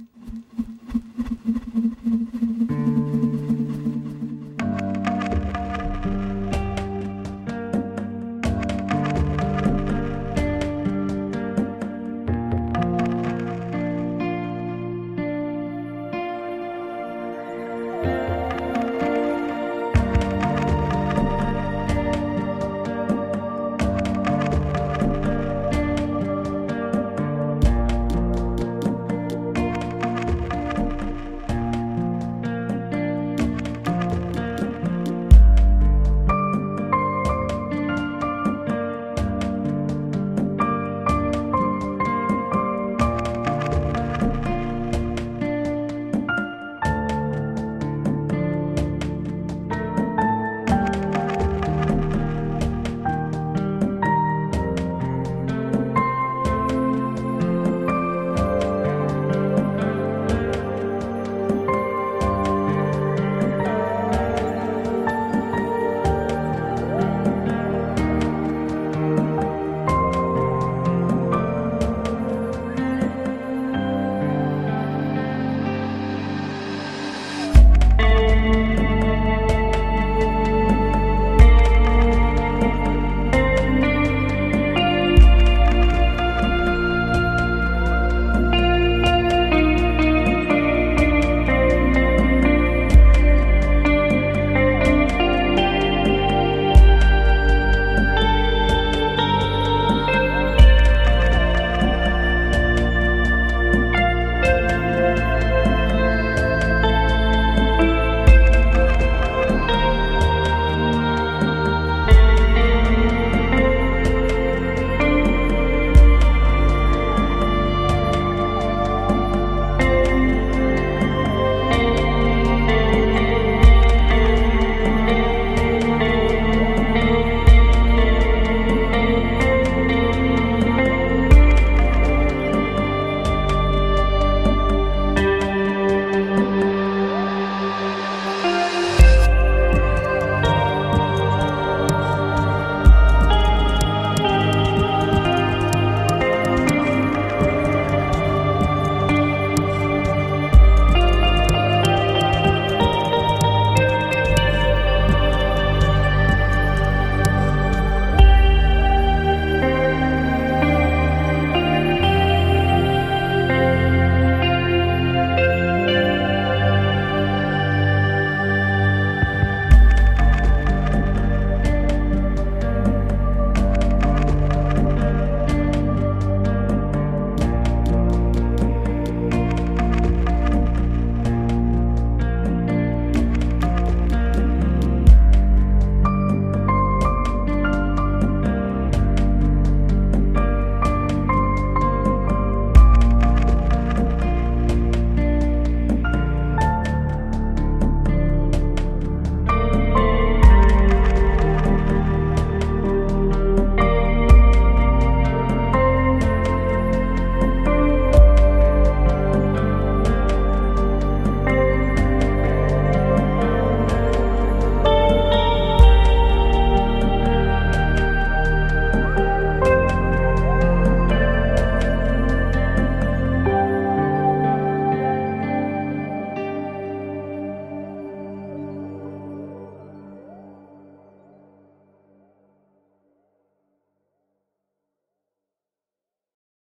Mm-hmm.